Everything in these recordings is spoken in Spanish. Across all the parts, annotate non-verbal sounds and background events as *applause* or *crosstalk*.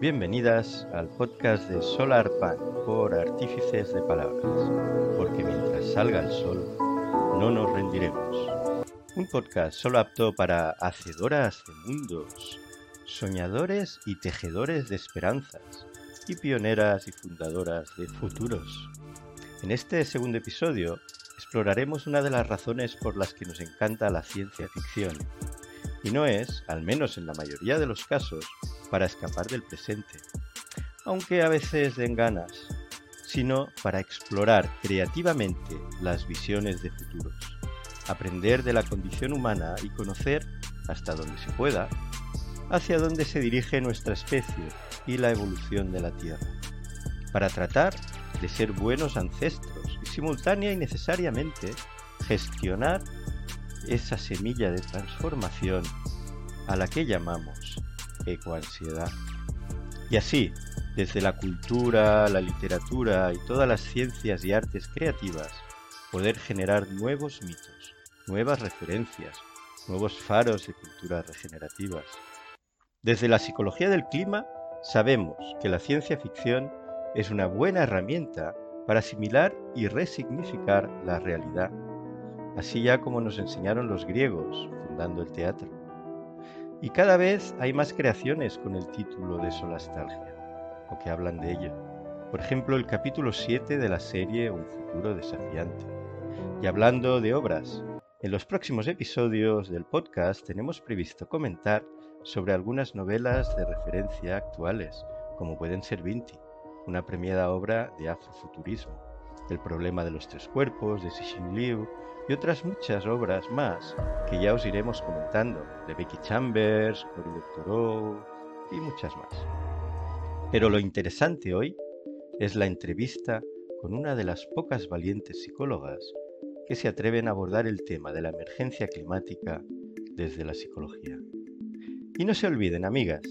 Bienvenidas al podcast de Solar Pan por Artífices de Palabras, porque mientras salga el sol, no nos rendiremos. Un podcast solo apto para hacedoras de mundos, soñadores y tejedores de esperanzas, y pioneras y fundadoras de futuros. En este segundo episodio exploraremos una de las razones por las que nos encanta la ciencia ficción. Y no es, al menos en la mayoría de los casos, para escapar del presente, aunque a veces den ganas, sino para explorar creativamente las visiones de futuros, aprender de la condición humana y conocer, hasta donde se pueda, hacia dónde se dirige nuestra especie y la evolución de la Tierra, para tratar de ser buenos ancestros y simultánea y necesariamente gestionar esa semilla de transformación a la que llamamos ecoansiedad. Y así, desde la cultura, la literatura y todas las ciencias y artes creativas, poder generar nuevos mitos, nuevas referencias, nuevos faros de culturas regenerativas. Desde la psicología del clima, sabemos que la ciencia ficción es una buena herramienta para asimilar y resignificar la realidad, así ya como nos enseñaron los griegos fundando el teatro. Y cada vez hay más creaciones con el título de Solastalgia, o que hablan de ello. Por ejemplo, el capítulo 7 de la serie Un futuro desafiante. Y hablando de obras, en los próximos episodios del podcast tenemos previsto comentar sobre algunas novelas de referencia actuales, como pueden ser Vinti, una premiada obra de afrofuturismo, El problema de los tres cuerpos de Cixin Liu y otras muchas obras más que ya os iremos comentando, de Becky Chambers, Cory Doctorow y muchas más. Pero lo interesante hoy es la entrevista con una de las pocas valientes psicólogas que se atreven a abordar el tema de la emergencia climática desde la psicología. Y no se olviden, amigas,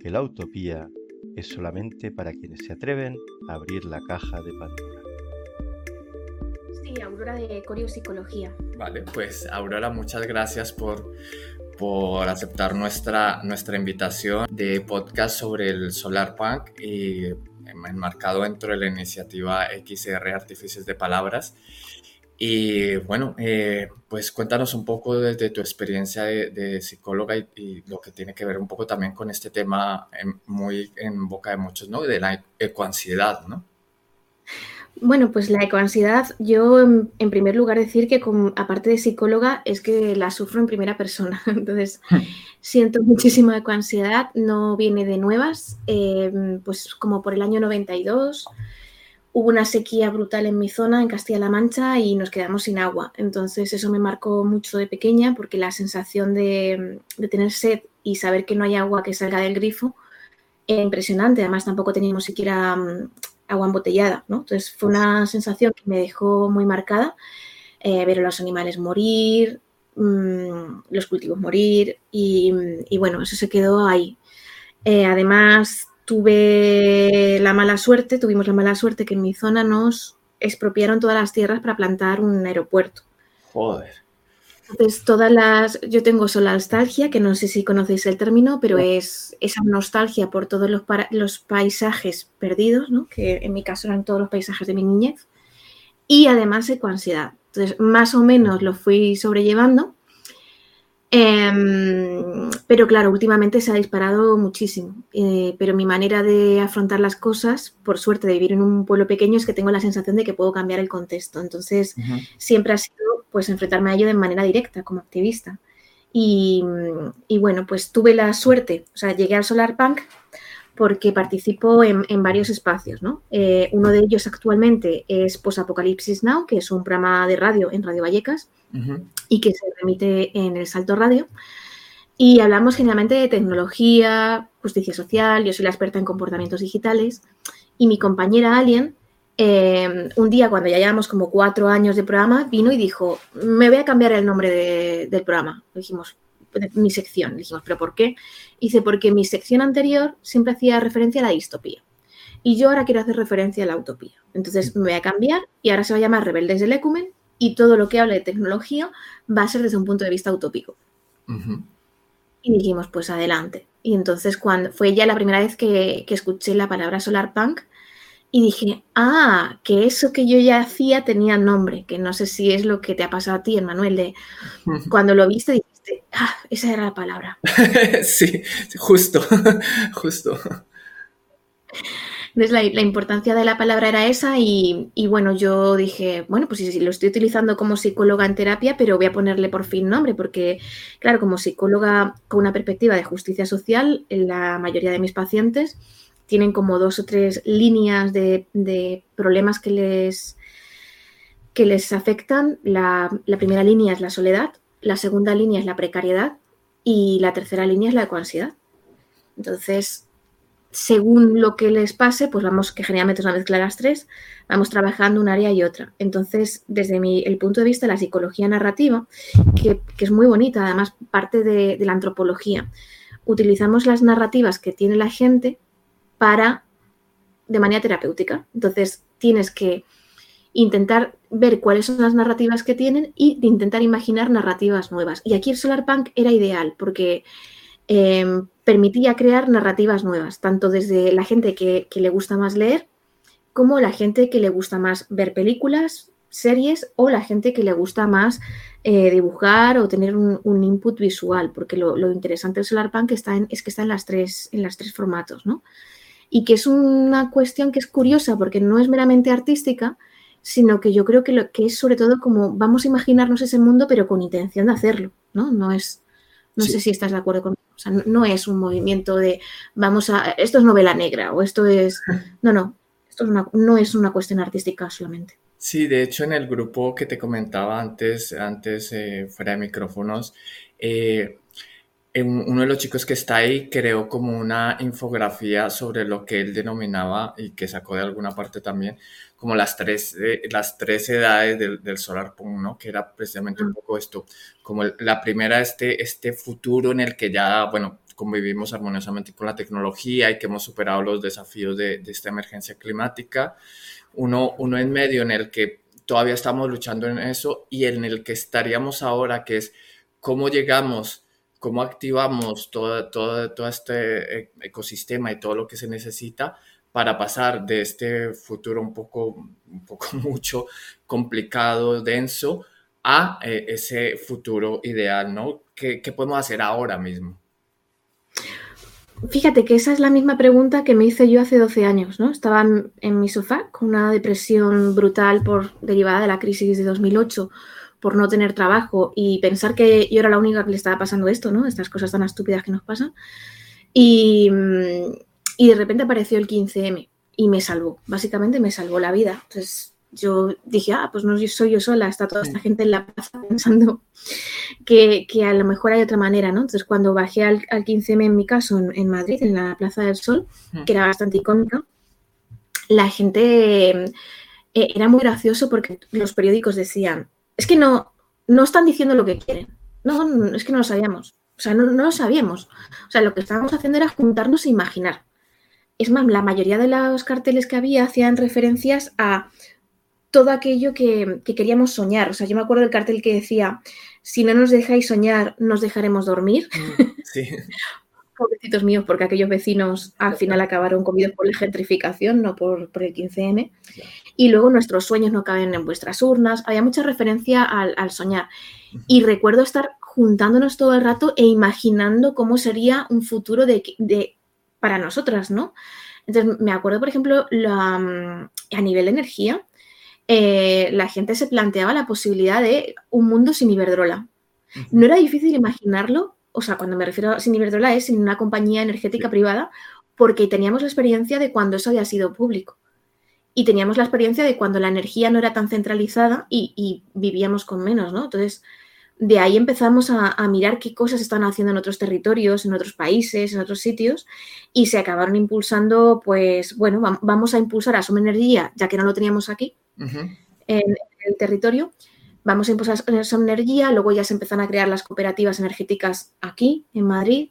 que la utopía es solamente para quienes se atreven a abrir la caja de Pandora. Aurora de Psicología. Vale, pues Aurora, muchas gracias por, por aceptar nuestra, nuestra invitación de podcast sobre el Solar Punk y enmarcado dentro de la iniciativa XR Artífices de Palabras. Y bueno, eh, pues cuéntanos un poco desde tu experiencia de, psicóloga y, lo que tiene que ver un poco también con este tema muy en boca de muchos, ¿no? De la ecoansiedad, ¿no? *laughs* Bueno, pues la ecoansiedad, yo en, primer lugar decir que aparte de psicóloga es que la sufro en primera persona, *laughs* entonces siento muchísima ecoansiedad, no viene de nuevas, em, pues como por el año 92 hubo una sequía brutal en mi zona, en Castilla-La Mancha, y nos quedamos sin agua, entonces eso me marcó mucho de pequeña porque la sensación de, de tener sed y saber que no hay agua que salga del grifo era impresionante, además tampoco teníamos siquiera agua embotellada, ¿no? Entonces fue una sensación que me dejó muy marcada eh, ver a los animales morir, mm, los cultivos morir y, bueno, eso se quedó ahí. Eh, además tuve la mala suerte, tuvimos la mala suerte que en mi zona nos expropiaron todas las tierras para plantar un aeropuerto. Joder. Entonces, todas las. Yo tengo sola nostalgia, que no sé si conocéis el término, pero es esa nostalgia por todos los, los paisajes perdidos, ¿no? que en mi caso eran todos los paisajes de mi niñez, y además ecoansiedad. Entonces, más o menos lo fui sobrellevando, em, pero claro, últimamente se ha disparado muchísimo. Eh, pero mi manera de afrontar las cosas, por suerte de vivir en un pueblo pequeño, es que tengo la sensación de que puedo cambiar el contexto. Entonces, siempre ha sido pues enfrentarme a ello de manera directa como activista. Y, bueno, pues tuve la suerte, o sea, llegué al Solar Punk porque participo en, varios espacios, ¿no? Eh, uno de ellos actualmente es Apocalipsis Now, que es un programa de radio en Radio Vallecas y que se remite en el Salto Radio. Y hablamos generalmente de tecnología, justicia social, yo soy la experta en comportamientos digitales y mi compañera Alien Em, un día, cuando ya llevamos como cuatro años de programa, vino y dijo, me voy a cambiar el nombre del programa. dijimos, mi sección. dijimos, ¿pero por qué? dice, porque mi sección anterior siempre hacía referencia a la distopía. Y yo ahora quiero hacer referencia a la utopía. Entonces me voy a cambiar y ahora se va a llamar Rebeldes del Ecumen y todo lo que hable de tecnología va a ser desde un punto de vista utópico. Y dijimos, pues adelante. Y entonces cuando fue ya la primera vez que, que escuché la palabra solar punk y dije, ah, que eso que yo ya hacía tenía nombre, que no sé si es lo que te ha pasado a ti, Manuel, de cuando lo viste dijiste, ah, esa era la palabra. *laughs* sí, justo, *laughs* justo. Entonces la, importancia de la palabra era esa y, bueno, yo dije, bueno, pues sí, lo estoy utilizando como psicóloga en terapia, pero voy a ponerle por fin nombre, porque claro, como psicóloga con una perspectiva de justicia social, la mayoría de mis pacientes tienen como dos o tres líneas de, problemas que les, que les afectan. La, primera línea es la soledad, la segunda línea es la precariedad y la tercera línea es la ecoansiedad. Entonces, según lo que les pase, pues vamos, que generalmente es una mezcla de las tres, vamos trabajando un área y otra. Entonces, desde mi, el punto de vista de la psicología narrativa, que, es muy bonita, además parte de la antropología, utilizamos las narrativas que tiene la gente para de manera terapéutica. Entonces, tienes que intentar ver cuáles son las narrativas que tienen y intentar imaginar narrativas nuevas. Y aquí el Solarpunk era ideal porque em, permitía crear narrativas nuevas, tanto desde la gente que, le gusta más leer como la gente que le gusta más ver películas, series o la gente que le gusta más eh, dibujar o tener un, input visual, porque lo, interesante del Solarpunk está en, es que está en las tres, en las tres formatos, ¿no? Y que es una cuestión que es curiosa porque no es meramente artística, sino que yo creo que, lo, que es sobre todo como vamos a imaginarnos ese mundo pero con intención de hacerlo, ¿no? No es, no sé si estás de acuerdo conmigo, o sea, no, es un movimiento de vamos a, esto es novela negra o esto es, *laughs* no, no, esto no es una cuestión artística solamente. Sí, de hecho en el grupo que te comentaba antes, antes eh, fuera de micrófonos, eh, uno de los chicos que está ahí creó como una infografía sobre lo que él denominaba y que sacó de alguna parte también, como las tres, eh, las tres edades del, del solar punk, ¿no? Que era precisamente un poco esto, como la primera, este, este futuro en el que ya, bueno, convivimos armoniosamente con la tecnología y que hemos superado los desafíos de, de esta emergencia climática. Uno, uno en medio en el que todavía estamos luchando en eso y en el que estaríamos ahora, que es cómo llegamos cómo activamos todo, todo, todo este e, ecosistema y todo lo que se necesita para pasar de este futuro un poco, un poco *laughs* mucho complicado, denso, a eh, ese futuro ideal, ¿no? ¿Qué, ¿Qué, podemos hacer ahora mismo? Fíjate que esa es la misma pregunta que me hice yo hace 12 años, ¿no? Estaba en, en mi sofá con una depresión brutal por derivada de la crisis de 2008 por no tener trabajo y pensar que yo era la única que le estaba pasando esto, ¿no? Estas cosas tan estúpidas que nos pasan. Y, mm, y de repente apareció el 15M y me salvó, básicamente me salvó la vida. Entonces yo dije, ah, pues no soy yo sola, está toda esta gente en la plaza pensando que, que, a lo mejor hay otra manera, ¿no? Entonces cuando bajé al, al 15M en mi caso en, en, Madrid, en la Plaza del Sol, que era bastante icónica, la gente eh, era muy gracioso porque los periódicos decían, es que no, no están diciendo lo que quieren. No, es que no lo sabíamos. O sea, no, lo sabíamos. O sea, lo que estábamos haciendo era juntarnos e imaginar. Es más, la mayoría de los carteles que había hacían referencias a todo aquello que, queríamos soñar. O sea, yo me acuerdo del cartel que decía, si no nos dejáis soñar, nos dejaremos dormir. Mm, sí. *laughs* Pobrecitos míos, porque aquellos vecinos al final acabaron comidos por la gentrificación, no por, el 15M. Y luego nuestros sueños no caben en vuestras urnas. Había mucha referencia al, soñar. Y recuerdo estar juntándonos todo el rato e imaginando cómo sería un futuro de, para nosotras, ¿no? Entonces, me acuerdo, por ejemplo, mm, a nivel de energía, eh, la gente se planteaba la posibilidad de un mundo sin Iberdrola. No era difícil imaginarlo o sea, cuando me refiero a sin Iberdrola es sin una compañía energética privada, porque teníamos la experiencia de cuando eso había sido público. Y teníamos la experiencia de cuando la energía no era tan centralizada y, vivíamos con menos, ¿no? Entonces, de ahí empezamos a, mirar qué cosas están haciendo en otros territorios, en otros países, en otros sitios, y se acabaron impulsando, pues, bueno, vamos a impulsar a Soma Energía, ya que no lo teníamos aquí, en el territorio, vamos a impulsar esa energía, luego ya se empiezan a crear las cooperativas energéticas aquí, en Madrid,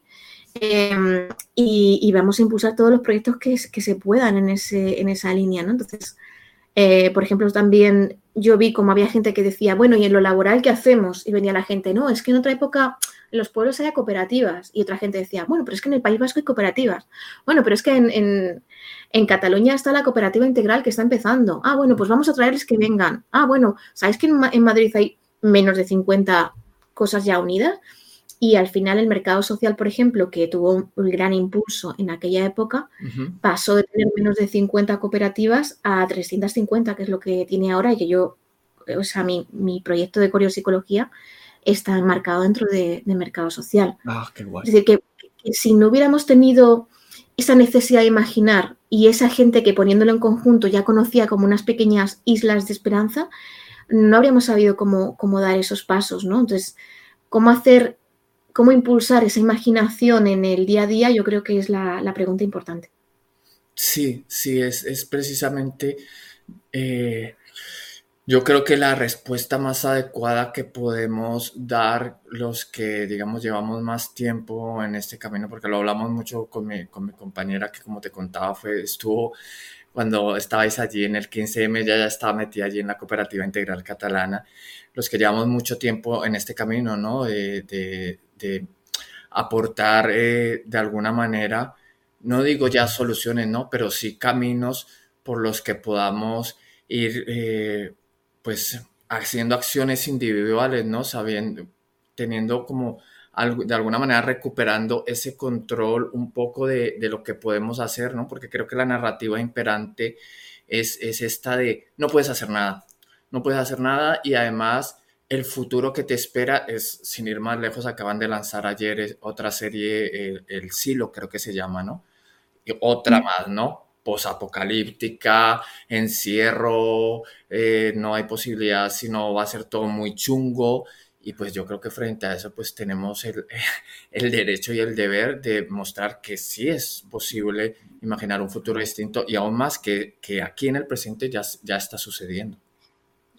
em, y, vamos a impulsar todos los proyectos que, se puedan en, ese, en esa línea, ¿no? Entonces, eh, por ejemplo, también yo vi como había gente que decía, bueno, ¿y en lo laboral qué hacemos? Y venía la gente, no, es que en otra época los pueblos haya cooperativas. Y otra gente decía, bueno, pero es que en el País Vasco hay cooperativas. Bueno, pero es que en, Cataluña está la cooperativa integral que está empezando. Ah, bueno, pues vamos a traerles que vengan. Ah, bueno, ¿sabéis que en, Madrid hay menos de 50 cosas ya unidas? Y al final el mercado social, por ejemplo, que tuvo un gran impulso en aquella época, pasó de tener menos de 50 cooperativas a 350, que es lo que tiene ahora y que yo, o sea, mi, mi proyecto de psicología está enmarcado dentro de, mercado social. Ah, qué guay. Es decir, que, si no hubiéramos tenido esa necesidad de imaginar y esa gente que poniéndolo en conjunto ya conocía como unas pequeñas islas de esperanza, no habríamos sabido cómo, cómo dar esos pasos, ¿no? Entonces, cómo hacer, cómo impulsar esa imaginación en el día a día, yo creo que es la, pregunta importante. Sí, sí, es, es precisamente eh, yo creo que la respuesta más adecuada que podemos dar los que, digamos, llevamos más tiempo en este camino, porque lo hablamos mucho con mi, con mi compañera que, como te contaba, fue, estuvo cuando estabais allí en el 15M, ya, ya estaba metida allí en la Cooperativa Integral Catalana, los que llevamos mucho tiempo en este camino, ¿no? De, aportar eh, de alguna manera, no digo ya soluciones, ¿no? Pero sí caminos por los que podamos ir... Eh, pues haciendo acciones individuales, ¿no? Sabiendo, teniendo como de alguna manera recuperando ese control un poco de, lo que podemos hacer, ¿no? Porque creo que la narrativa imperante es, es esta de no puedes hacer nada, no puedes hacer nada y además el futuro que te espera es, sin ir más lejos, acaban de lanzar ayer otra serie, el, el Silo creo que se llama, ¿no? Y otra más, ¿no? posapocalíptica, encierro, eh, no hay posibilidad, sino va a ser todo muy chungo. Y pues yo creo que frente a eso pues tenemos el, *laughs* el, derecho y el deber de mostrar que sí es posible imaginar un futuro distinto y aún más que, que aquí en el presente ya, ya está sucediendo.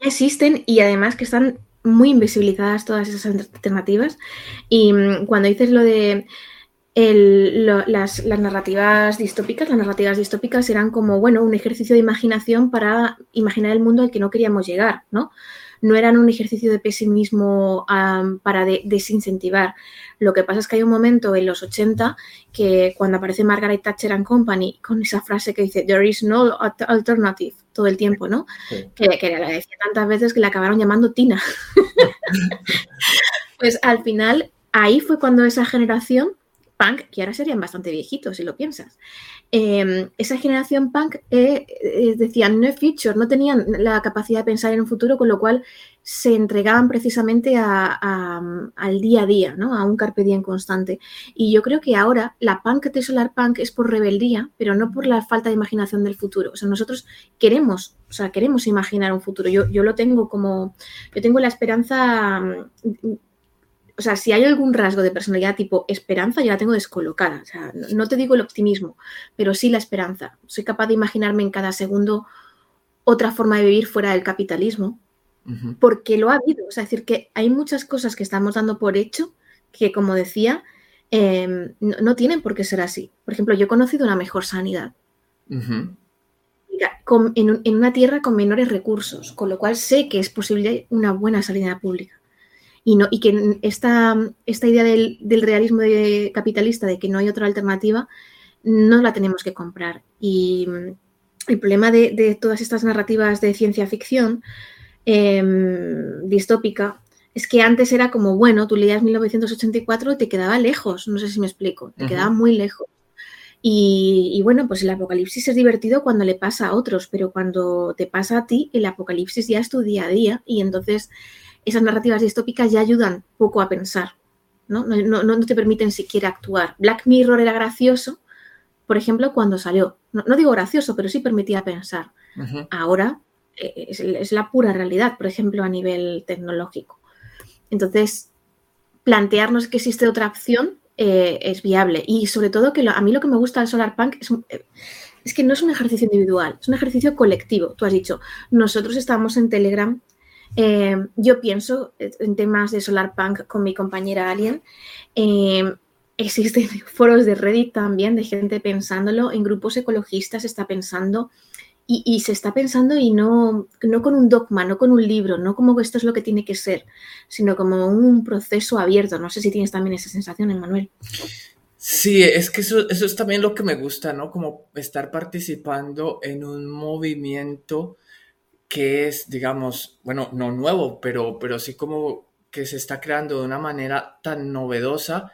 Existen y además que están muy invisibilizadas todas esas alternativas. Y mm, cuando dices lo de las, narrativas distópicas, las narrativas distópicas eran como, bueno, un ejercicio de imaginación para imaginar el mundo al que no queríamos llegar, ¿no? No eran un ejercicio de pesimismo para desincentivar. Lo que pasa es que hay un momento en los 80 que cuando aparece Margaret Thatcher and Company con esa frase que dice There is no alternative todo el tiempo, ¿no? Que, que la decía tantas veces que la acabaron llamando Tina. *laughs* pues al final ahí fue cuando esa generación punk, que ahora serían bastante viejitos si lo piensas. Em, esa generación punk eh, eh, decían no future, no tenían la capacidad de pensar en un futuro, con lo cual se entregaban precisamente al día a día, ¿no? a un carpe diem constante. Y yo creo que ahora la punk de Solar Punk es por rebeldía, pero no por la falta de imaginación del futuro. O sea, nosotros queremos, o sea, queremos imaginar un futuro. Yo, yo lo tengo como, yo tengo la esperanza o sea, si hay algún rasgo de personalidad tipo esperanza, yo la tengo descolocada. O sea, no te digo el optimismo, pero sí la esperanza. Soy capaz de imaginarme en cada segundo otra forma de vivir fuera del capitalismo, porque lo ha habido. O sea, es decir, que hay muchas cosas que estamos dando por hecho que, como decía, em, no, tienen por qué ser así. Por ejemplo, yo he conocido una mejor sanidad. en, en, una tierra con menores recursos, con lo cual sé que es posible una buena sanidad pública y, no, y que esta, esta idea del, realismo capitalista, de que no hay otra alternativa, no la tenemos que comprar. Y mm, el problema de, todas estas narrativas de ciencia ficción em, distópica es que antes era como, bueno, tú leías 1984 y te quedaba lejos, no sé si me explico, te quedaba muy lejos. Y, y, bueno, pues el apocalipsis es divertido cuando le pasa a otros, pero cuando te pasa a ti, el apocalipsis ya es tu día a día y entonces esas narrativas distópicas ya ayudan poco a pensar, ¿no? No, te permiten siquiera actuar. Black Mirror era gracioso, por ejemplo, cuando salió. No, digo gracioso, pero sí permitía pensar. Ahora eh, es, la pura realidad, por ejemplo, a nivel tecnológico. Entonces, plantearnos que existe otra opción eh, es viable. Y sobre todo que a mí lo que me gusta del Solar Punk es, eh, es que no es un ejercicio individual, es un ejercicio colectivo. Tú has dicho, nosotros estamos en Telegram eh, yo pienso en temas de solar punk con mi compañera Alien. Eh, existen *laughs* foros de Reddit también de gente pensándolo, en grupos ecologistas está pensando y, se está pensando y no, no con un dogma, no con un libro, no como esto es lo que tiene que ser, sino como un proceso abierto. No sé si tienes también esa sensación, Manuel. Sí, es que eso, eso es también lo que me gusta, ¿no? Como estar participando en un movimiento que es, digamos, bueno, no nuevo, pero, pero sí como que se está creando de una manera tan novedosa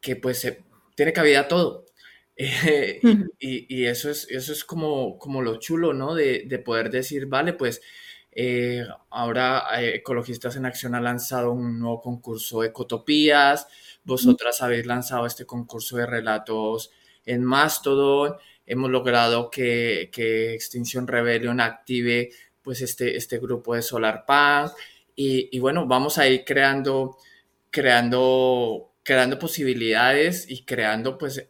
que pues se, tiene cabida todo. *laughs* Eh, y, eso es, eso es como, como lo chulo, ¿no? De, poder decir, vale, pues eh, ahora eh, Ecologistas en Acción ha lanzado un nuevo concurso de Ecotopías, vosotras habéis lanzado este concurso de relatos en Mastodon, hemos logrado que, que Extinction Rebellion active pues este, este grupo de Solar y, y bueno, vamos a ir creando, creando, creando posibilidades y creando pues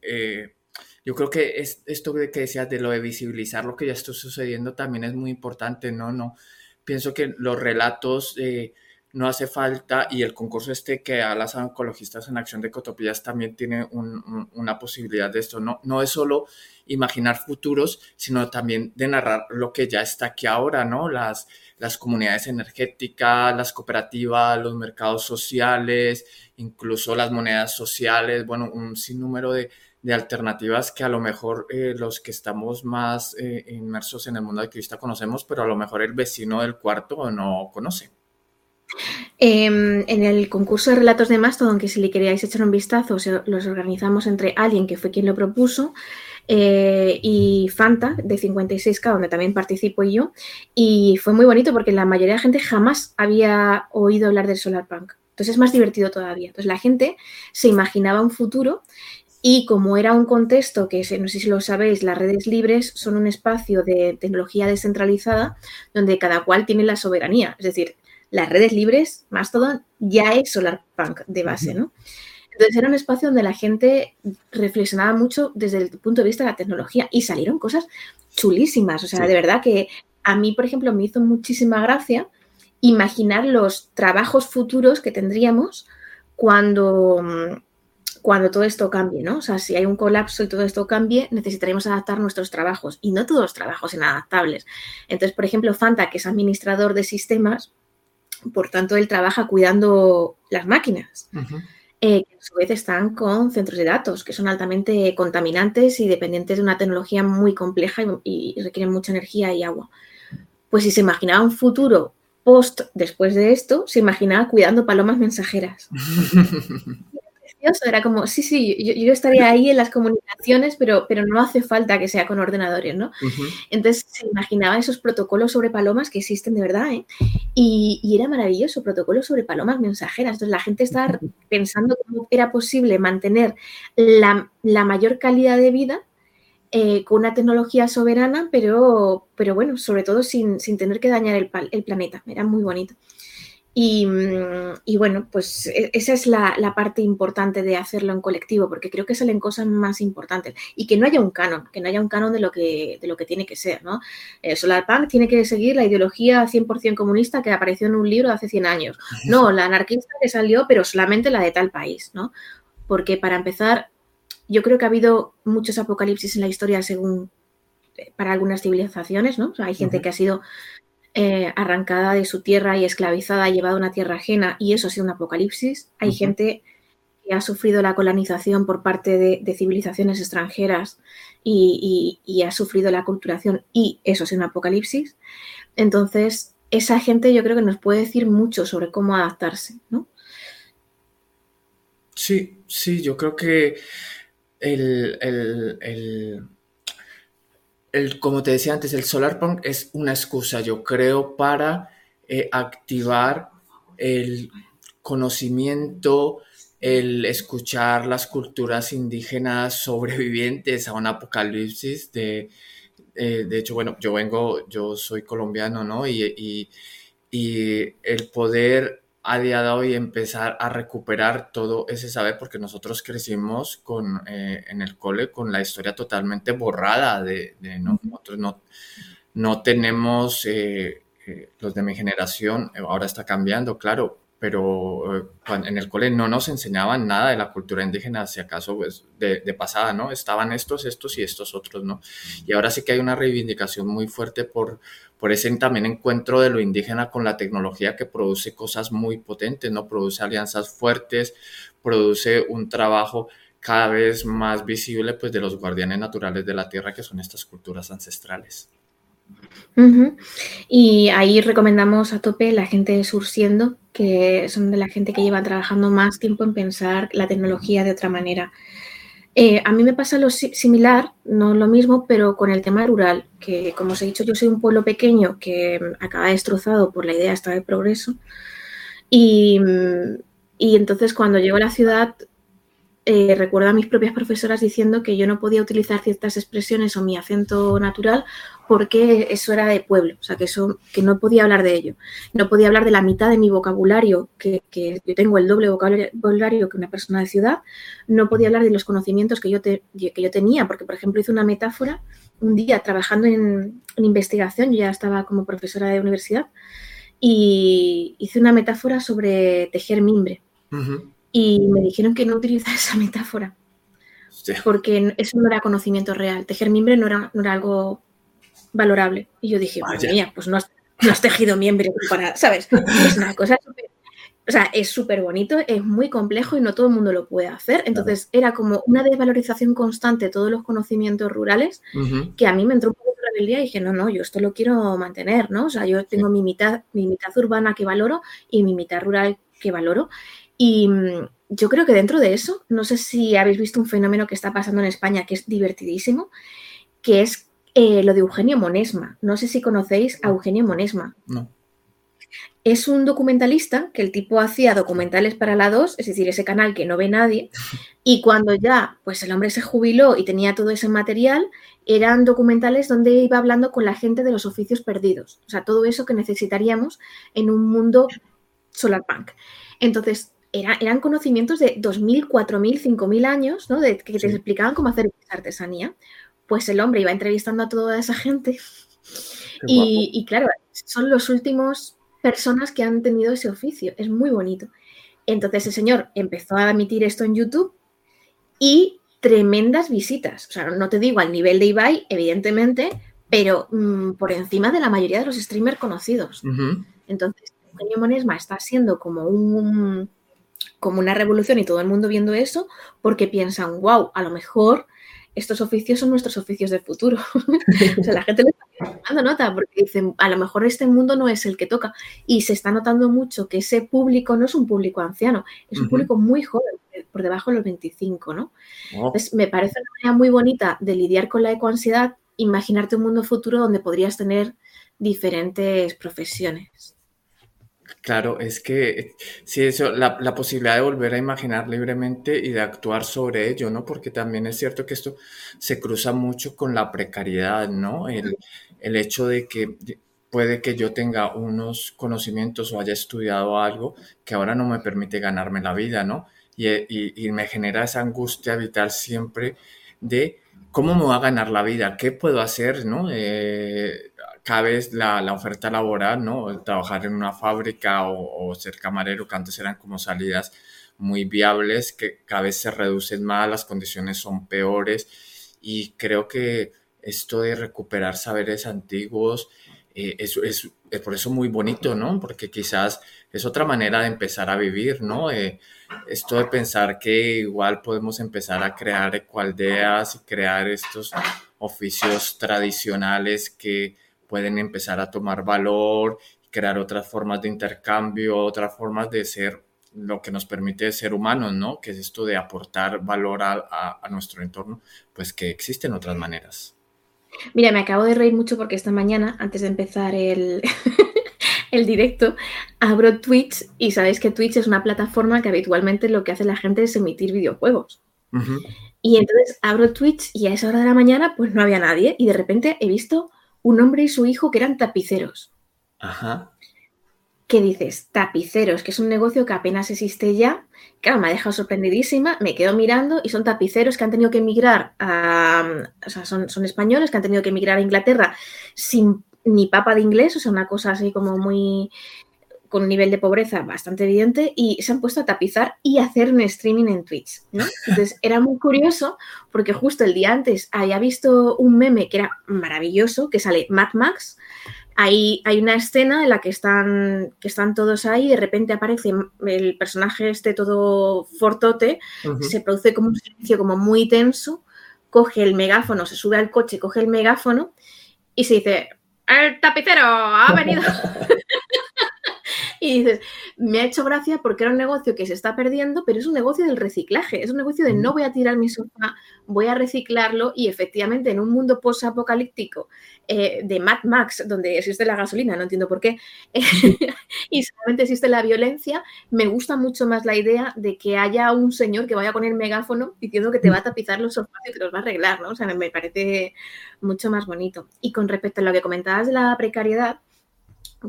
yo creo que es, esto que decías de lo de visibilizar lo que ya está sucediendo también es muy importante, ¿no? no Pienso que los relatos eh, no hace falta y el concurso este que a las ecologistas en acción de Cotopías también tiene una posibilidad de esto, ¿no? No es solo imaginar futuros, sino también de narrar lo que ya está aquí ahora, ¿no? Las, las comunidades energéticas, las cooperativas, los mercados sociales, incluso las monedas sociales, bueno, un sinnúmero de, de alternativas que a lo mejor eh, los que estamos más eh, inmersos en el mundo activista conocemos, pero a lo mejor el vecino del cuarto no conoce. Em, en el concurso de relatos de Mastodon, que si le queríais echar un vistazo, los organizamos entre alguien que fue quien lo propuso, eh, y Fanta de 56K, donde también participo yo, y fue muy bonito porque la mayoría de gente jamás había oído hablar del Solar Punk. Entonces es más divertido todavía. Entonces la gente se imaginaba un futuro y como era un contexto que, no sé si lo sabéis, las redes libres son un espacio de tecnología descentralizada donde cada cual tiene la soberanía. Es decir, las redes libres, más todo, ya es SolarPunk de base, ¿no? Entonces era un espacio donde la gente reflexionaba mucho desde el punto de vista de la tecnología y salieron cosas chulísimas. O sea, de verdad que a mí, por ejemplo, me hizo muchísima gracia imaginar los trabajos futuros que tendríamos cuando cuando todo esto cambie, ¿no? O sea, si hay un colapso y todo esto cambie, necesitaremos adaptar nuestros trabajos y no todos los trabajos son adaptables. Entonces, por ejemplo, Fanta, que es administrador de sistemas, por tanto, él trabaja cuidando las máquinas, eh, que a su vez están con centros de datos, que son altamente contaminantes y dependientes de una tecnología muy compleja y, y requieren mucha energía y agua. Pues si se imaginaba un futuro post después de esto, se imaginaba cuidando palomas mensajeras. *laughs* Era como, sí, sí, yo, estaría ahí en las comunicaciones, pero, pero no hace falta que sea con ordenadores, ¿no? Entonces se imaginaba esos protocolos sobre palomas que existen de verdad, ¿eh? Y, era maravilloso, protocolos sobre palomas mensajeras. Entonces la gente estaba pensando cómo era posible mantener la, mayor calidad de vida eh, con una tecnología soberana, pero, pero bueno, sobre todo sin, tener que dañar el, el planeta. Era muy bonito. Mm, y, bueno, pues e, esa es la, parte importante de hacerlo en colectivo, porque creo que salen cosas más importantes. Y que no haya un canon, que no haya un canon de lo que, de lo que tiene que ser, ¿no? Eh, Solarpunk tiene que seguir la ideología 100% comunista que apareció en un libro de hace 100 años. No, la anarquista que salió, pero solamente la de tal país, ¿no? Porque para empezar, yo creo que ha habido muchos apocalipsis en la historia según eh, para algunas civilizaciones, ¿no? hay gente que ha sido eh, arrancada de su tierra y esclavizada, llevada a una tierra ajena, y eso ha sido un apocalipsis. Hay gente que ha sufrido la colonización por parte de, civilizaciones extranjeras y, ha sufrido la culturación, y eso ha sido un apocalipsis. Entonces, esa gente yo creo que nos puede decir mucho sobre cómo adaptarse, ¿no? Sí, sí, yo creo que el como te decía antes, el SolarPunk es una excusa, yo creo, para eh, activar el conocimiento, el escuchar las culturas indígenas sobrevivientes a un apocalipsis. De, eh, de hecho, bueno, yo vengo, yo soy colombiano, ¿no? y el poder a día de hoy empezar a recuperar todo ese saber, porque nosotros crecimos con, eh, en el cole con la historia totalmente borrada de, nosotros no, no tenemos, eh, eh, los de mi generación, ahora está cambiando, claro, pero eh, en el cole no nos enseñaban nada de la cultura indígena, si acaso pues, de, pasada, ¿no? Estaban estos, estos y estos otros, ¿no? Y ahora sí que hay una reivindicación muy fuerte por, por ese también encuentro de lo indígena con la tecnología que produce cosas muy potentes, ¿no? Produce alianzas fuertes, produce un trabajo cada vez más visible pues de los guardianes naturales de la tierra que son estas culturas ancestrales. Y ahí recomendamos a tope la gente de Sursiendo, que son de la gente que lleva trabajando más tiempo en pensar la tecnología de otra manera. Eh, a mí me pasa lo similar, no lo mismo, pero con el tema rural, que como os he dicho, yo soy un pueblo pequeño que acaba destrozado por la idea esta de progreso. Y, y entonces cuando llego a la ciudad eh, recuerdo a mis propias profesoras diciendo que yo no podía utilizar ciertas expresiones o mi acento natural porque eso era de pueblo, o sea, que, no podía hablar de ello. No podía hablar de la mitad de mi vocabulario, que, yo tengo el doble vocabulario que una persona de ciudad. No podía hablar de los conocimientos que yo, yo tenía, porque, por ejemplo, hice una metáfora un día trabajando en, investigación, yo ya estaba como profesora de universidad, y hice una metáfora sobre tejer mimbre y me dijeron que no utilizara *laughs* esa metáfora. Porque eso no era conocimiento real. Tejer mimbre no era, no era algo valorable. Y yo dije, madre mía, pues no has, no has, tejido mimbre para, ¿sabes? Es una cosa súper. O sea, es súper bonito, es muy complejo y no todo el mundo lo puede hacer. Entonces era como una desvalorización constante de todos los conocimientos rurales que a mí me entró un poco de rebeldía y dije, no, no, yo esto lo quiero mantener, ¿no? O sea, yo tengo mi, mitad, mi mitad urbana que valoro y mi mitad rural que valoro. Y mm, yo creo que dentro de eso, no sé si habéis visto un fenómeno que está pasando en España que es divertidísimo, que es eh, lo de Eugenio Monesma. No sé si conocéis a Eugenio Monesma. No. Es un documentalista que el tipo hacía documentales para la 2, es decir, ese canal que no ve nadie, *laughs* y cuando ya pues el hombre se jubiló y tenía todo ese material, eran documentales donde iba hablando con la gente de los oficios perdidos, o sea, todo eso que necesitaríamos en un mundo solarpunk. Entonces, eran conocimientos de 2.000, 4.000, 5.000 años, ¿no? De, que te explicaban cómo hacer artesanía. Pues el hombre iba entrevistando a toda esa gente. Y, claro, son los últimos personas que han tenido ese oficio. Es muy bonito. Entonces el señor empezó a emitir esto en YouTube y tremendas visitas. O sea, no te digo al nivel de Ibai, evidentemente, pero mm, por encima de la mayoría de los streamers conocidos. Entonces, Eugenio Monesma está siendo como un como una revolución y todo el mundo viendo eso porque piensan, wow, a lo mejor estos oficios son nuestros oficios del futuro. *laughs* o sea, la gente le está dando nota porque dicen, a lo mejor este mundo no es el que toca. Y se está notando mucho que ese público no es un público anciano, es un público muy joven, por debajo de los 25, ¿no? Oh. Entonces, me parece una manera muy bonita de lidiar con la ecoansiedad, imaginarte un mundo futuro donde podrías tener diferentes profesiones. Claro, es que sí, eso, la, la, posibilidad de volver a imaginar libremente y de actuar sobre ello, ¿no? Porque también es cierto que esto se cruza mucho con la precariedad, ¿no? El, el hecho de que puede que yo tenga unos conocimientos o haya estudiado algo que ahora no me permite ganarme la vida, ¿no? Y, y, y me genera esa angustia vital siempre de cómo me va a ganar la vida, qué puedo hacer, ¿no? Eh, cada vez la, la, oferta laboral, ¿no? Trabajar en una fábrica o, ser camarero, que antes eran como salidas muy viables, que cada vez se reducen más, las condiciones son peores y creo que esto de recuperar saberes antiguos eh, es, es, es, por eso muy bonito, ¿no? Porque quizás es otra manera de empezar a vivir, ¿no? Eh, esto de pensar que igual podemos empezar a crear ecualdeas y crear estos oficios tradicionales que pueden empezar a tomar valor, crear otras formas de intercambio, otras formas de ser lo que nos permite ser humanos, ¿no? Que es esto de aportar valor a, nuestro entorno, pues que existen otras maneras. Mira, me acabo de reír mucho porque esta mañana, antes de empezar el, *laughs* el directo, abro Twitch y sabéis que Twitch es una plataforma que habitualmente lo que hace la gente es emitir videojuegos. Y entonces abro Twitch y a esa hora de la mañana pues no había nadie y de repente he visto un hombre y su hijo que eran tapiceros. Ajá. ¿Qué dices? Tapiceros, que es un negocio que apenas existe ya. Claro, me ha dejado sorprendidísima, me quedo mirando y son tapiceros que han tenido que emigrar a. O sea, son, son españoles que han tenido que emigrar a Inglaterra sin ni papa de inglés, o sea, una cosa así como muy con un nivel de pobreza bastante evidente y se han puesto a tapizar y hacer un streaming en Twitch, ¿no? Entonces *laughs* era muy curioso porque justo el día antes había visto un meme que era maravilloso, que sale Mad Max, Ahí hay una escena en la que están, que están todos ahí y de repente aparece el personaje este todo fortote, se produce como un silencio como muy tenso, coge el megáfono, se sube al coche, coge el megáfono y se dice, el tapicero ha venido. *laughs* y dices, me ha hecho gracia porque era un negocio que se está perdiendo, pero es un negocio del reciclaje, es un negocio de no voy a tirar mi sofá, voy a reciclarlo y efectivamente en un mundo post-apocalíptico eh, de Mad Max, donde existe la gasolina, no entiendo por qué, *laughs* *laughs* y solamente existe la violencia, me gusta mucho más la idea de que haya un señor que vaya con el megáfono diciendo que te va a tapizar los sofás y te los va a arreglar, ¿no? O sea, me parece mucho más bonito. Y con respecto a lo que comentabas de la precariedad,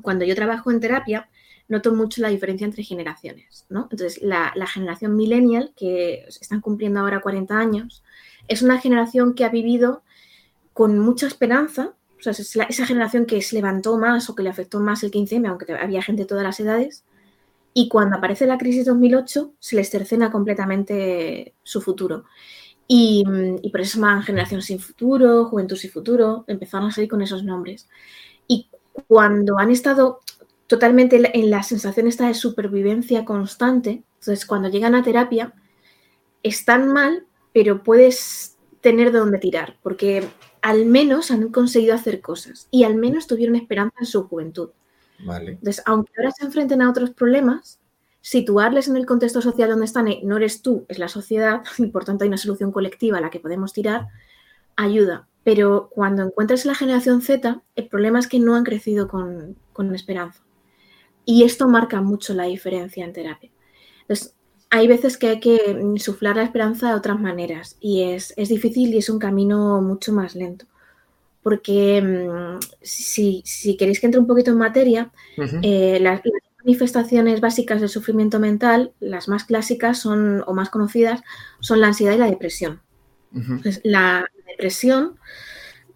cuando yo trabajo en terapia, noto mucho la diferencia entre generaciones, ¿no? Entonces, la, generación millennial, que están cumpliendo ahora 40 años, es una generación que ha vivido con mucha esperanza, o sea, es esa generación que se levantó más o que le afectó más el 15M, aunque había gente de todas las edades, y cuando aparece la crisis 2008 se les cercena completamente su futuro. Y, y por eso se llaman generación sin futuro, juventud sin futuro, empezaron a salir con esos nombres. Y cuando han estado totalmente en la sensación esta de supervivencia constante. Entonces, cuando llegan a terapia, están mal, pero puedes tener de dónde tirar, porque al menos han conseguido hacer cosas y al menos tuvieron esperanza en su juventud. Entonces, aunque ahora se enfrenten a otros problemas, situarles en el contexto social donde están, eh, no eres tú, es la sociedad, *laughs* y por tanto hay una solución colectiva a la que podemos tirar, ayuda. Pero cuando encuentras la generación Z, el problema es que no han crecido con, con esperanza. Y esto marca mucho la diferencia en terapia. Entonces, hay veces que hay que insuflar la esperanza de otras maneras y es, difícil y es un camino mucho más lento. Porque mm, si, queréis que entre un poquito en materia, eh, las, manifestaciones básicas del sufrimiento mental, las más clásicas son, o más conocidas, son la ansiedad y la depresión. la depresión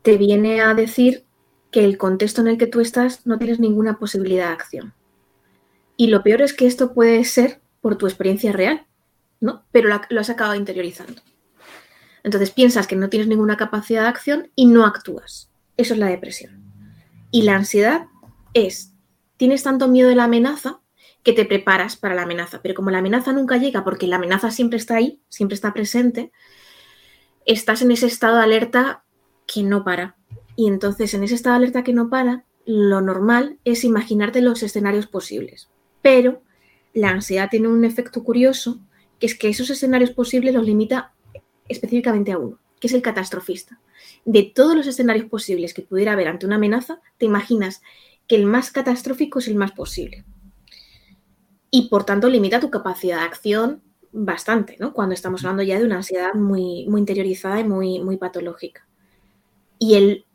te viene a decir que el contexto en el que tú estás no tienes ninguna posibilidad de acción. Y lo peor es que esto puede ser por tu experiencia real, ¿no? Pero lo, has acabado interiorizando. Entonces piensas que no tienes ninguna capacidad de acción y no actúas. Eso es la depresión. Y la ansiedad es, tienes tanto miedo de la amenaza que te preparas para la amenaza, pero como la amenaza nunca llega porque la amenaza siempre está ahí, siempre está presente, estás en ese estado de alerta que no para. Y entonces en ese estado de alerta que no para, lo normal es imaginarte los escenarios posibles. Pero la ansiedad tiene un efecto curioso, que es que esos escenarios posibles los limita específicamente a uno, que es el catastrofista. De todos los escenarios posibles que pudiera haber ante una amenaza, te imaginas que el más catastrófico es el más posible. Y por tanto limita tu capacidad de acción bastante, ¿no? Cuando estamos hablando ya de una ansiedad muy, muy interiorizada y muy, muy patológica. Y el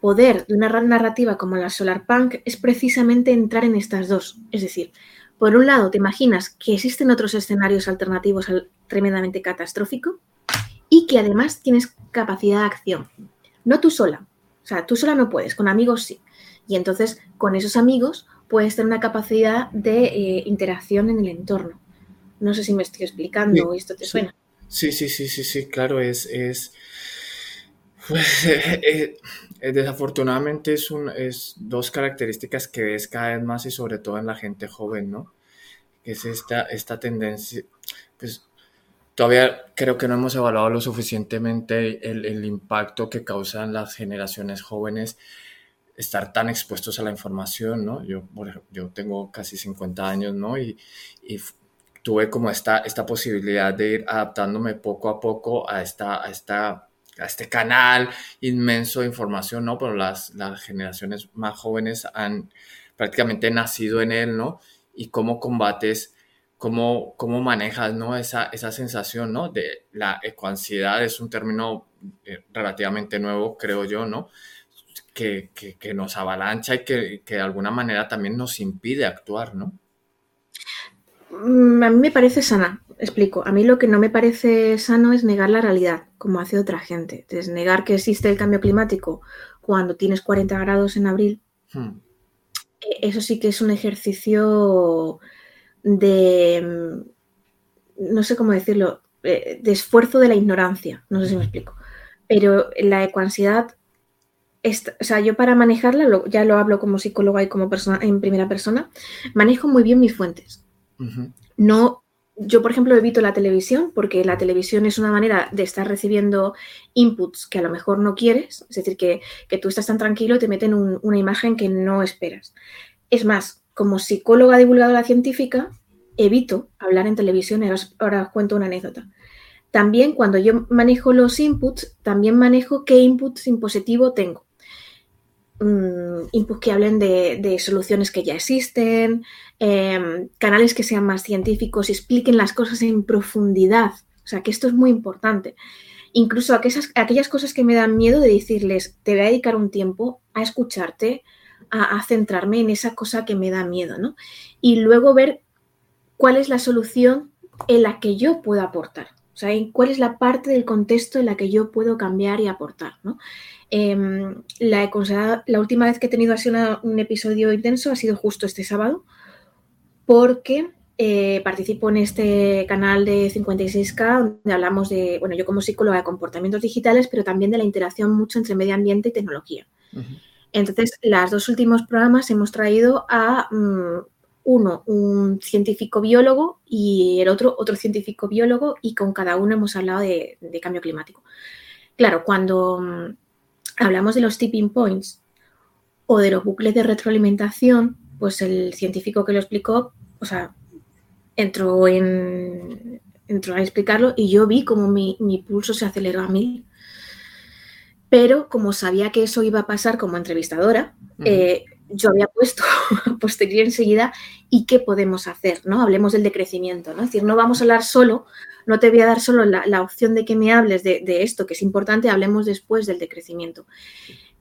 poder de una narrativa como la Solar Punk es precisamente entrar en estas dos. Es decir, por un lado, te imaginas que existen otros escenarios alternativos al tremendamente catastrófico y que además tienes capacidad de acción. No tú sola. O sea, tú sola no puedes, con amigos sí. Y entonces, con esos amigos puedes tener una capacidad de eh, interacción en el entorno. No sé si me estoy explicando o esto te suena. Sí, sí, sí, sí, sí, claro, es, es pues *laughs* eh, eh, desafortunadamente es, dos características que ves cada vez más y sobre todo en la gente joven, ¿no? Que es esta, esta tendencia, pues todavía creo que no hemos evaluado lo suficientemente el, el impacto que causan las generaciones jóvenes estar tan expuestos a la información, ¿no? Yo, yo tengo casi 50 años, ¿no? Y, y tuve como esta, esta posibilidad de ir adaptándome poco a poco a esta, a esta a este canal inmenso de información, ¿no? Pero las, las generaciones más jóvenes han prácticamente nacido en él, ¿no? Y cómo combates, cómo, cómo manejas, ¿no? Esa, esa sensación, ¿no? De la ecoansiedad es un término eh, relativamente nuevo, creo yo, ¿no? Que, que, que nos avalancha y que, que de alguna manera también nos impide actuar, ¿no? Mm, a mí me parece sana, explico. A mí lo que no me parece sano es negar la realidad, como hace otra gente. Es negar que existe el cambio climático cuando tienes 40 grados en abril. Hmm. e, eso sí que es un ejercicio de, mm, no sé cómo decirlo, eh, de esfuerzo de la ignorancia, no sé si me explico, pero la ecoansiedad, o sea, yo para manejarla, ya lo hablo como psicóloga y como persona en primera persona, manejo muy bien mis fuentes. No yo, por ejemplo, evito la televisión porque la televisión es una manera de estar recibiendo inputs que a lo mejor no quieres, es decir, que, tú estás tan tranquilo y te meten una imagen que no esperas. Es más, como psicóloga divulgadora científica, evito hablar en televisión, ahora ahora os cuento una anécdota. También cuando yo manejo los inputs, también manejo qué inputs en positivo tengo. Mm, inputs que hablen de, soluciones que ya existen, em, canales que sean más científicos y expliquen las cosas en profundidad. O sea, que esto es muy importante. Incluso aquellas, cosas que me dan miedo de decirles, te voy a dedicar un tiempo a escucharte, a, a centrarme en esa cosa que me da miedo, ¿no? Y luego ver cuál es la solución en la que yo puedo aportar. O sea, cuál es la parte del contexto en la que yo puedo cambiar y aportar, ¿no? Em, la, la última vez que he tenido así un episodio intenso ha sido justo este sábado, porque eh, participo en este canal de 56K donde hablamos de, bueno, yo como psicóloga de comportamientos digitales, pero también de la interacción mucho entre medio ambiente y tecnología. Entonces, los dos últimos programas hemos traído a mm, uno, un científico biólogo y el otro, otro científico biólogo, y con cada uno hemos hablado de, de cambio climático. Claro, cuando mm, hablamos de los tipping points o de los bucles de retroalimentación, pues el científico que lo explicó, o sea, entró, en, entró a explicarlo y yo vi como mi, pulso se aceleró a mil. Pero como sabía que eso iba a pasar como entrevistadora, eh, yo había puesto *laughs* posterior enseguida y qué podemos hacer, ¿no? Hablemos del decrecimiento, ¿no? Es decir, no vamos a hablar solo no te voy a dar solo la, opción de que me hables de, esto, que es importante, hablemos después del decrecimiento.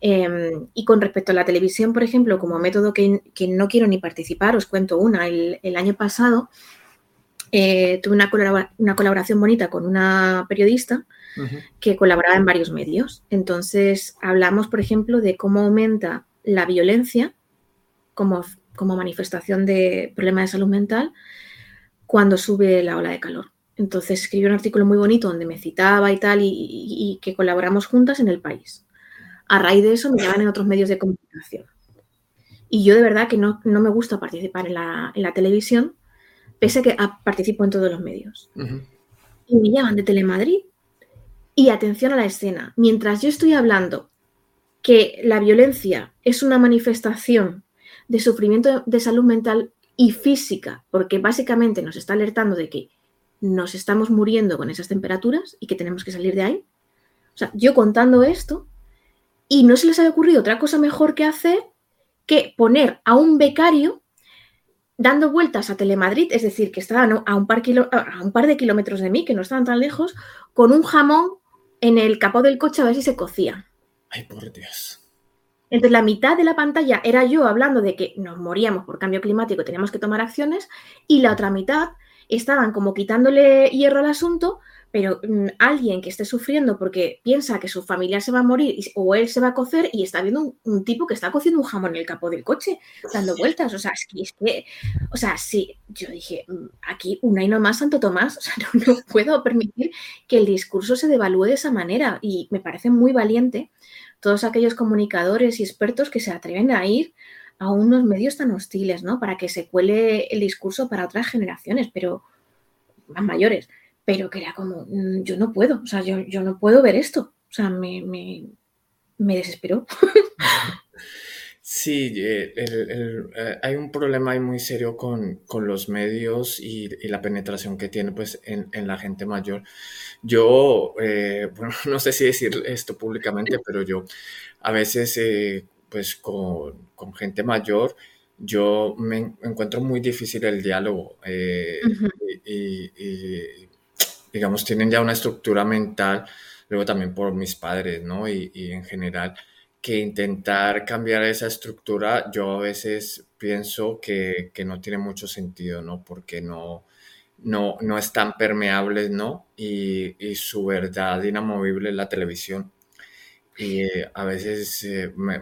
Em, y con respecto a la televisión, por ejemplo, como método que, no quiero ni participar, os cuento una. El, año pasado eh, tuve una, una, colaboración bonita con una periodista que colaboraba en varios medios. Entonces, hablamos, por ejemplo, de cómo aumenta la violencia como, como manifestación de problemas de salud mental cuando sube la ola de calor. Entonces escribí un artículo muy bonito donde me citaba y tal, y, que colaboramos juntas en el país. A raíz de eso me llaman en otros medios de comunicación. Y yo de verdad que no, me gusta participar en la, televisión, pese a que participo en todos los medios. Y me llaman de Telemadrid. Y atención a la escena, mientras yo estoy hablando que la violencia es una manifestación de sufrimiento de salud mental y física, porque básicamente nos está alertando de que nos estamos muriendo con esas temperaturas y que tenemos que salir de ahí. O sea, yo contando esto y no se les ha ocurrido otra cosa mejor que hacer que poner a un becario dando vueltas a Telemadrid, es decir, que estaban a un par, a un par de kilómetros de mí, que no estaban tan lejos, con un jamón en el capó del coche a ver si se cocía. Ay, por Dios. Entonces, la mitad de la pantalla era yo hablando de que nos moríamos por cambio climático, teníamos que tomar acciones, y la otra mitad estaban como quitándole hierro al asunto, pero mm, alguien que esté sufriendo porque piensa que su familia se va a morir o él se va a cocer y está viendo un, tipo que está cociendo un jamón en el capó del coche, dando vueltas. O sea, es que, es que o sea, sí, yo dije, mm, aquí una y no más, Santo Tomás, *laughs* o sea, no, no puedo permitir que el discurso se devalúe de esa manera y me parece muy valiente todos aquellos comunicadores y expertos que se atreven a ir a unos medios tan hostiles, ¿no? Para que se cuele el discurso para otras generaciones, pero más mayores. Pero que era como, mm, yo no puedo, o sea, yo, yo no puedo ver esto. O sea, me, me, me desesperó. *laughs* Sí, eh, eh, hay un problema ahí muy serio con, con los medios y, y, la penetración que tiene pues, en, en la gente mayor. Yo, eh, *laughs* bueno, no sé si decir esto públicamente, pero yo a veces pues con, con, gente mayor, yo me encuentro muy difícil el diálogo eh, y, digamos, tienen ya una estructura mental, luego también por mis padres, ¿no? Y, y, en general, que intentar cambiar esa estructura, yo a veces pienso que, que no tiene mucho sentido, ¿no? Porque no, no, no es tan ¿no? Y, y su verdad inamovible es la televisión. Y eh, a veces eh, me,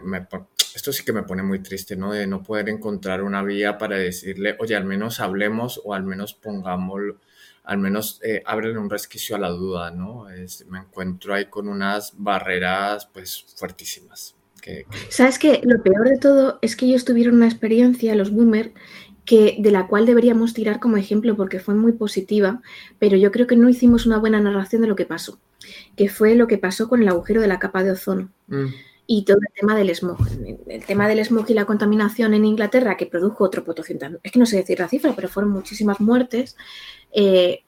esto sí que me pone muy triste, ¿no? De no poder encontrar una vía para decirle, oye, al menos hablemos o al menos pongámoslo, al menos eh, un resquicio a la duda, ¿no? me encuentro ahí con unas barreras, pues, fuertísimas. Sabes que lo peor de todo es que ellos tuvieron una experiencia, los boomers, que, de la cual deberíamos tirar como ejemplo porque fue muy positiva, pero yo creo que no hicimos una buena narración de lo que pasó, que fue lo que pasó con el agujero de la capa de ozono. Mm. Y todo el tema del smog. El tema del smog y la contaminación en Inglaterra, que produjo otro potociento, es que no sé decir la cifra, pero fueron muchísimas muertes, eh,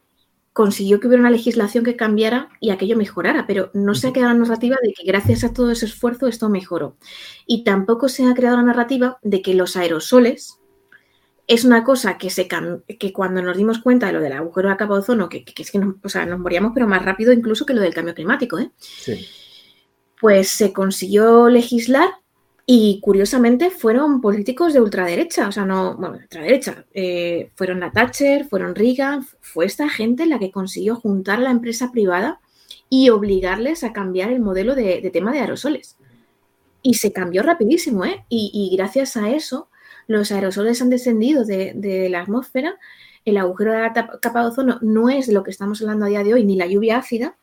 consiguió que hubiera una legislación que cambiara y aquello mejorara, pero no se ha creado la narrativa de que gracias a todo ese esfuerzo esto mejoró. Y tampoco se ha creado la narrativa de que los aerosoles, es una cosa que, se que cuando nos dimos cuenta de lo del agujero de capa de ozono, que, es que nos, nos moríamos pero más rápido incluso que lo del cambio climático, ¿eh? Pues se consiguió legislar y curiosamente fueron políticos de ultraderecha, o sea, no, bueno, ultraderecha, eh, fueron la Thatcher, fueron Reagan, fue esta gente la que consiguió juntar a la empresa privada y obligarles a cambiar el modelo de, tema de aerosoles. Y se cambió rapidísimo, ¿eh? y gracias a eso los aerosoles han descendido de, la atmósfera, el agujero de la capa de ozono no es de lo que estamos hablando a día de hoy, ni la lluvia ácida,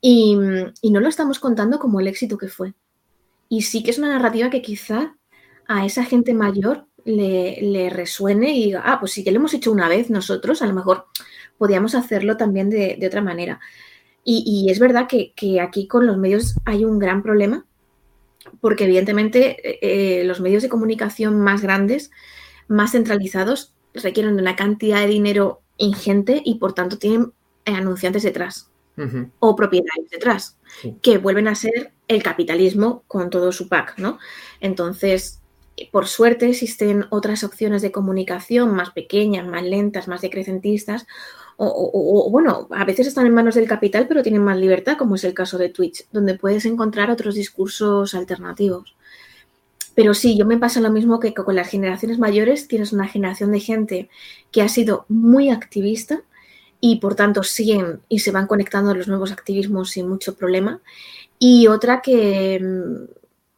y, no lo estamos contando como el éxito que fue. Y sí que es una narrativa que quizá a esa gente mayor le, resuene y diga, ah, pues sí que lo hemos hecho una vez nosotros, a lo mejor podíamos hacerlo también de, otra manera. Y, es verdad que, aquí con los medios hay un gran problema porque evidentemente eh, los medios de comunicación más grandes, más centralizados, requieren de una cantidad de dinero ingente y por tanto tienen eh, anunciantes detrás o propietarios detrás, que vuelven a ser el capitalismo con todo su pack, ¿no? Entonces, por suerte existen otras opciones de comunicación más pequeñas, más lentas, más decrecentistas, o, bueno, a veces están en manos del capital, pero tienen más libertad, como es el caso de Twitch, donde puedes encontrar otros discursos alternativos. Pero sí, yo me pasa lo mismo que con las generaciones mayores, tienes una generación de gente que ha sido muy activista y por tanto siguen y se van conectando a los nuevos activismos sin mucho problema, y otra que,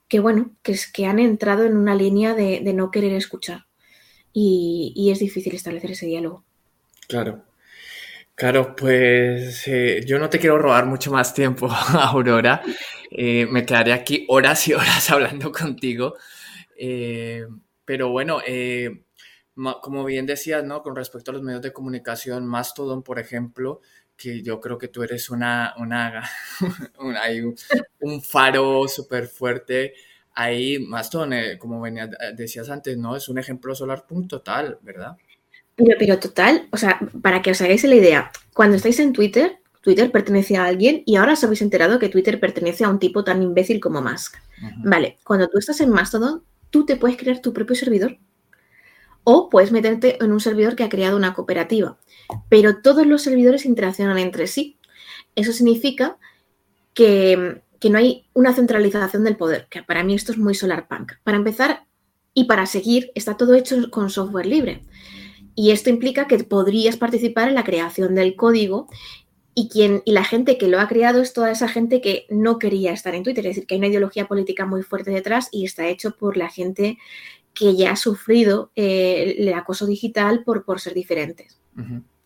que bueno, que, es, que han entrado en una línea de, no querer escuchar. Y, y es difícil establecer ese diálogo. Claro, Claro, pues eh, yo no te quiero robar mucho más tiempo, *laughs* Aurora. Eh, me quedaré aquí horas y horas *laughs* hablando contigo. Eh, pero bueno, como bien decías, ¿no? Con respecto a los medios de comunicación, Mastodon, por ejemplo, que yo creo que tú eres una, una, *laughs* un, un faro súper fuerte ahí. Mastodon, como venía, decías antes, ¿no? Es un ejemplo solar punto total, ¿verdad? Pero, total, o sea, para que os hagáis la idea, cuando estáis en Twitter, Twitter pertenece a alguien y ahora os habéis enterado que Twitter pertenece a un tipo tan imbécil como Musk. Vale, cuando tú estás en Mastodon, tú te puedes crear tu propio servidor o puedes meterte en un servidor que ha creado una cooperativa, pero todos los servidores interaccionan entre sí. Eso significa que, que no hay una centralización del poder, que para mí esto es muy solarpunk. Para empezar y para seguir, está todo hecho con software libre. Y esto implica que podrías participar en la creación del código y, quien, y la gente que lo ha creado es toda esa gente que no quería estar en Twitter. Es decir, que hay una ideología política muy fuerte detrás y está hecho por la gente que ya ha sufrido eh, el acoso digital por, por ser diferentes.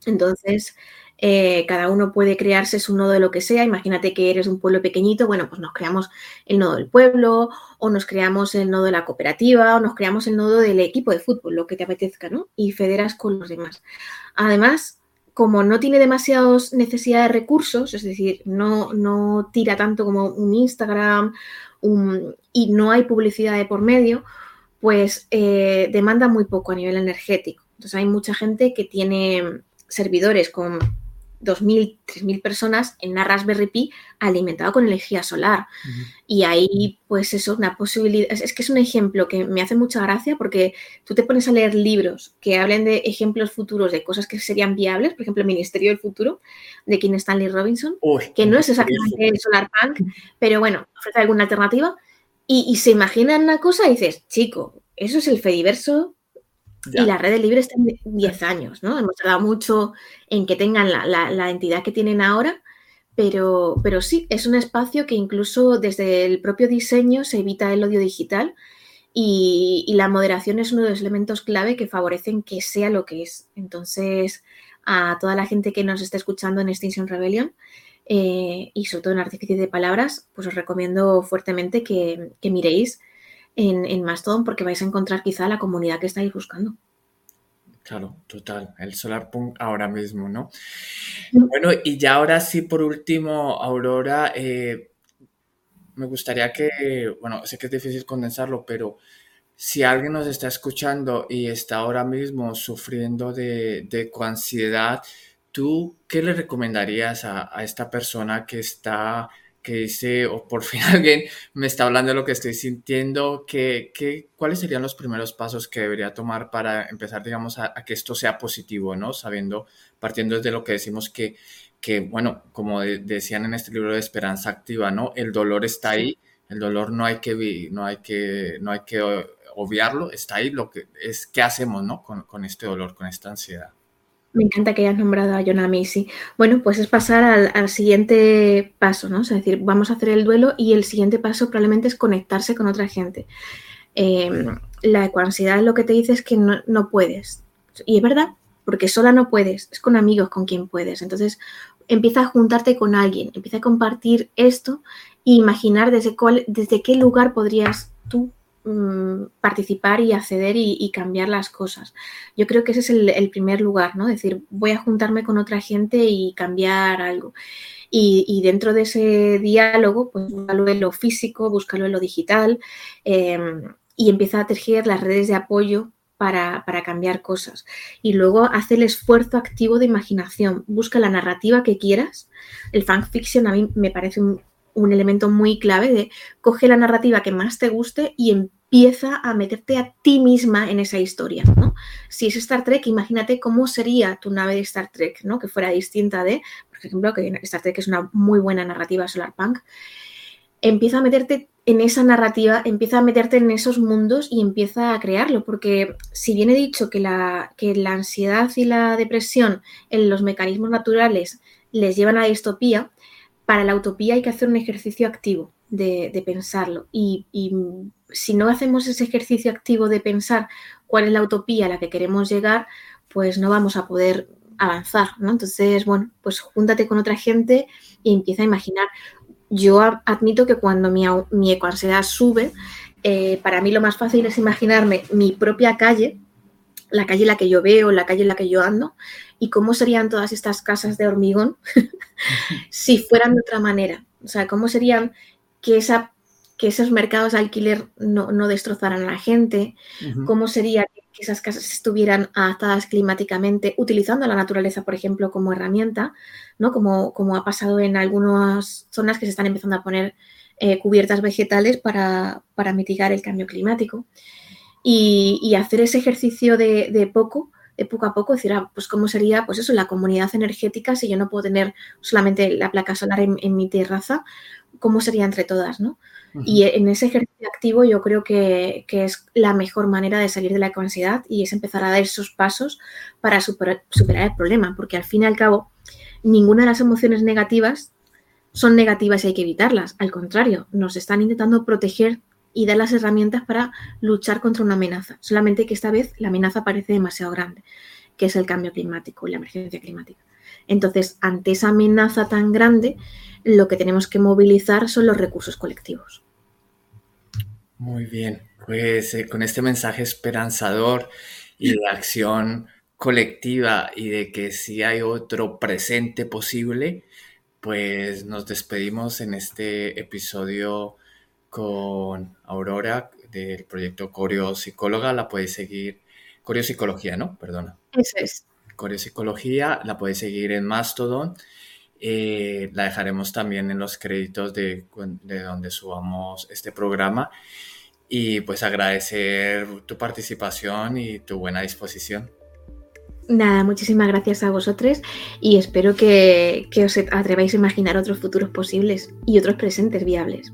Entonces, eh, cada uno puede crearse su nodo de lo que sea. Imagínate que eres un pueblo pequeñito, bueno, pues nos creamos el nodo del pueblo, o nos creamos el nodo de la cooperativa, o nos creamos el nodo del equipo de fútbol, lo que te apetezca, ¿no? Y federas con los demás. Además, como no tiene demasiadas necesidades de recursos, es decir, no, no tira tanto como un Instagram y no hay publicidad de por medio, pues eh, demanda muy poco a nivel energético. Entonces hay mucha gente que tiene servidores con 2.000, 3.000 personas en una Raspberry Pi alimentado con energía solar. Y ahí, pues eso, una posibilidad, es, que es un ejemplo que me hace mucha gracia porque tú te pones a leer libros que hablen de ejemplos futuros de cosas que serían viables, por ejemplo, el Ministerio del Futuro de King Stanley Robinson, que no es exactamente el solar punk, pero bueno, ofrece alguna alternativa. Y, y se imaginan una cosa y dices, chico, eso es el Fediverso y las redes libres tienen 10 años, ¿no? Hemos tardado mucho en que tengan la, entidad que tienen ahora, pero, pero sí, es un espacio que incluso desde el propio diseño se evita el odio digital y, la moderación es uno de los elementos clave que favorecen que sea lo que es. Entonces, a toda la gente que nos esté escuchando en Extinction Rebellion eh, y sobre todo en Artificio de Palabras, pues os recomiendo fuertemente que, miréis en, en Mastodon porque vais a encontrar quizá la comunidad que estáis buscando. Claro, total, el solar punk ahora mismo, ¿no? Bueno, y ya ahora sí, por último, Aurora, eh, me gustaría que, bueno, sé que es difícil condensarlo, pero si alguien nos está escuchando y está ahora mismo sufriendo de, de ansiedad, ¿tú qué le recomendarías a, a esta persona que está que dice, o por *laughs* fin alguien me está hablando de lo que estoy sintiendo, que, ¿cuáles serían los primeros pasos que debería tomar para empezar, digamos, a, que esto sea positivo, ¿no? Sabiendo, partiendo desde lo que decimos que, que bueno, como decían en este libro de Esperanza Activa, ¿no? El dolor está ahí, el dolor no hay que, no hay que, no hay que obviarlo, está ahí, lo que es, ¿qué hacemos, ¿no? Con, con este dolor, con esta ansiedad. Me encanta que hayas nombrado a Jonah Macy. Bueno, pues es pasar al, siguiente paso, ¿no? Es decir, vamos a hacer el duelo y el siguiente paso probablemente es conectarse con otra gente. Em, la ecoansiedad lo que te dice es que no, puedes. Y es verdad, porque sola no puedes, es con amigos con quien puedes. Entonces, empieza a juntarte con alguien, empieza a compartir esto e imaginar desde, cuál, desde qué lugar podrías tú Mm, participar y acceder y, cambiar las cosas. Yo creo que ese es el, primer lugar, ¿no? decir, voy a juntarme con otra gente y cambiar algo. Y, dentro de ese diálogo, pues búscalo en lo físico, búscalo en lo digital em, y empieza a tejer las redes de apoyo para, para, cambiar cosas. Y luego hace el esfuerzo activo de imaginación. Busca la narrativa que quieras. El fanfiction a mí me parece un, un elemento muy clave de coge la narrativa que más te guste y empieza a meterte a ti misma en esa historia, ¿no? Si es Star Trek, imagínate cómo sería tu nave de Star Trek, ¿no? Que fuera distinta de, por ejemplo, que Star Trek es una muy buena narrativa solarpunk. Empieza a meterte en esa narrativa, empieza a meterte en esos mundos y empieza a crearlo, porque si bien he dicho que la, que la ansiedad y la depresión en los mecanismos naturales les llevan a la distopía, para la utopía hay que hacer un ejercicio activo de, pensarlo. Y, si no hacemos ese ejercicio activo de pensar cuál es la utopía a la que queremos llegar, pues no vamos a poder avanzar, ¿no? Entonces, bueno, pues júntate con otra gente y empieza a imaginar. Yo admito que cuando mi, mi ecoansiedad sube, eh, para mí lo más fácil es imaginarme mi propia calle, la calle en la que yo veo, la calle en la que yo ando, y cómo serían todas estas casas de hormigón *laughs* si fueran de otra manera. O sea, cómo serían que, esa, que esos mercados de alquiler no, destrozaran a la gente, cómo sería que esas casas estuvieran adaptadas climáticamente, utilizando la naturaleza, por ejemplo, como herramienta, ¿no? Como, como ha pasado en algunas zonas que se están empezando a poner eh, cubiertas vegetales para, para, mitigar el cambio climático. Y, hacer ese ejercicio de, de poco de poco a poco decir, ah, pues cómo sería, pues eso, la comunidad energética si yo no puedo tener solamente la placa solar en, mi terraza, cómo sería entre todas, ¿no? Y en ese ejercicio activo yo creo que, es la mejor manera de salir de la ansiedad y es empezar a dar esos pasos para superar, superar el problema, porque al fin y al cabo ninguna de las emociones negativas son negativas y hay que evitarlas. Al contrario, nos están intentando proteger y da las herramientas para luchar contra una amenaza. Solamente que esta vez la amenaza parece demasiado grande, que es el cambio climático y la emergencia climática. Entonces, ante esa amenaza tan grande, lo que tenemos que movilizar son los recursos colectivos. Muy bien, pues eh, con este mensaje esperanzador y de acción colectiva y de que si hay otro presente posible, pues nos despedimos en este episodio con Aurora del proyecto Coreo Psicóloga. La puedes seguir, Coreo Psicología, ¿no? Perdona. Eso es. La puedes seguir en Mastodon. Eh, la dejaremos también en los créditos de, de donde subamos este programa. Y pues agradecer tu participación y tu buena disposición. Nada, muchísimas gracias a vosotros y espero que, que os atreváis a imaginar otros futuros posibles y otros presentes viables.